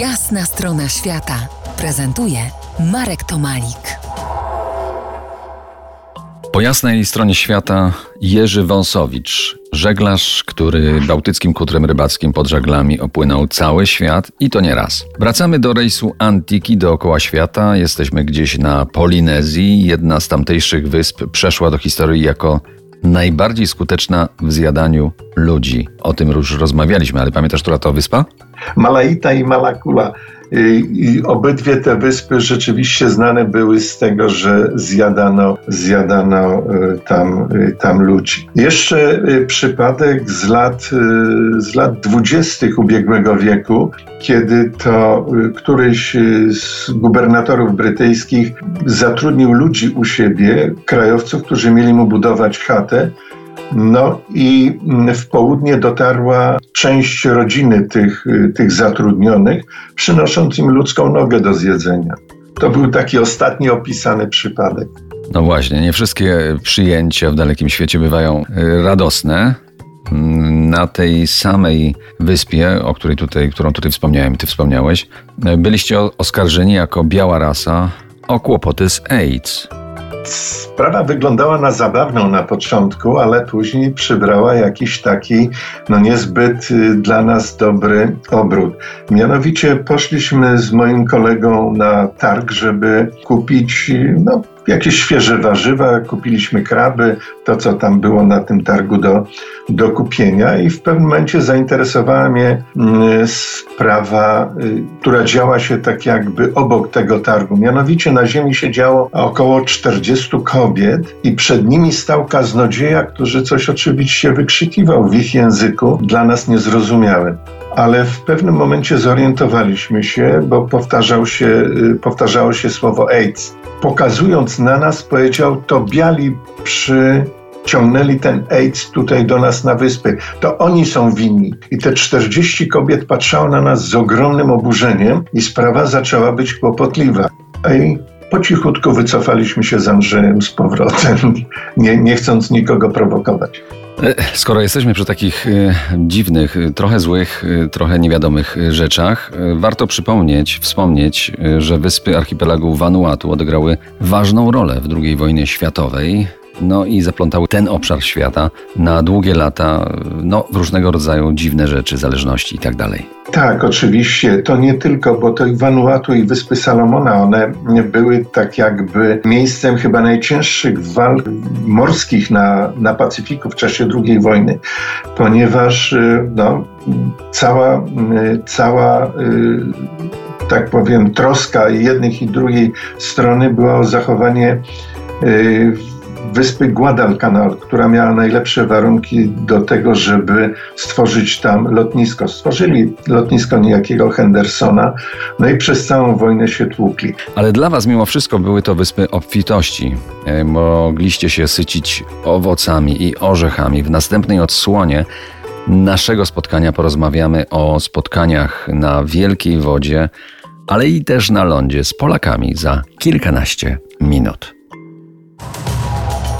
Jasna strona świata prezentuje Marek Tomalik. Po jasnej stronie świata Jerzy Wąsowicz, żeglarz, który bałtyckim kutrem rybackim pod żaglami opłynął cały świat i to nie raz. Wracamy do rejsu Antiki dookoła świata. Jesteśmy gdzieś na Polinezji. Jedna z tamtejszych wysp przeszła do historii jako najbardziej skuteczna w zjadaniu ludzi. O tym już rozmawialiśmy, ale pamiętasz, która to wyspa? Malaita i Malakula. I obydwie te wyspy rzeczywiście znane były z tego, że zjadano, zjadano y, tam, y, tam ludzi. Jeszcze y, przypadek z lat, z lat 20. ubiegłego wieku, kiedy to któryś z gubernatorów brytyjskich zatrudnił ludzi u siebie, krajowców, którzy mieli mu budować chatę no i w południe dotarła część rodziny tych, tych zatrudnionych, przynosząc im ludzką nogę do zjedzenia. To był taki ostatni opisany przypadek. No właśnie, nie wszystkie przyjęcia w dalekim świecie bywają y, radosne. Na tej samej wyspie, o której tutaj, którą tutaj wspomniałem, ty wspomniałeś, byliście oskarżeni jako biała rasa o kłopoty z AIDS. Sprawa wyglądała na zabawną na początku, ale później przybrała jakiś taki no niezbyt y, dla nas dobry obrót. Mianowicie poszliśmy z moim kolegą na targ, żeby kupić no, jakieś świeże warzywa, kupiliśmy kraby, to co tam było na tym targu do, do kupienia i w pewnym momencie zainteresowała mnie mm, sprawa, y, która działa się tak jakby obok tego targu. Mianowicie na ziemi siedziało około 40 kobiet i przed nimi stał kaznodzieja, który coś oczywiście wykrzykiwał w ich języku, dla nas niezrozumiałym ale w pewnym momencie zorientowaliśmy się, bo powtarzał się, y, powtarzało się słowo AIDS. Pokazując na nas, powiedział: To biali przyciągnęli ten AIDS tutaj do nas na wyspy. To oni są winni. I te 40 kobiet patrzało na nas z ogromnym oburzeniem, i sprawa zaczęła być kłopotliwa. I po cichutku wycofaliśmy się z Andrzejem z powrotem, nie, nie chcąc nikogo prowokować. E, skoro jesteśmy przy takich e, dziwnych, e, trochę złych, trochę niewiadomych rzeczach, warto przypomnieć, wspomnieć, że wyspy archipelagu Vanuatu odegrały ważną rolę w II wojnie światowej no i zaplątały ten obszar świata na długie lata no, w różnego rodzaju dziwne rzeczy, zależności i tak dalej. Tak, oczywiście. To nie tylko, bo to i Vanuatu i Wyspy Salomona, one były tak jakby miejscem chyba najcięższych walk morskich na, na Pacyfiku w czasie II wojny, ponieważ y, no, cała, y, cała y, tak powiem, troska jednych i drugiej strony była o zachowanie wyspy Guadalcanal, która miała najlepsze warunki do tego, żeby stworzyć tam lotnisko. Stworzyli lotnisko niejakiego Hendersona, no i przez całą wojnę się tłukli. Ale dla Was mimo wszystko były to wyspy obfitości. E, mogliście się sycić owocami i orzechami. W następnej odsłonie naszego spotkania porozmawiamy o spotkaniach na wielkiej wodzie, ale i też na lądzie z Polakami za kilkanaście minut.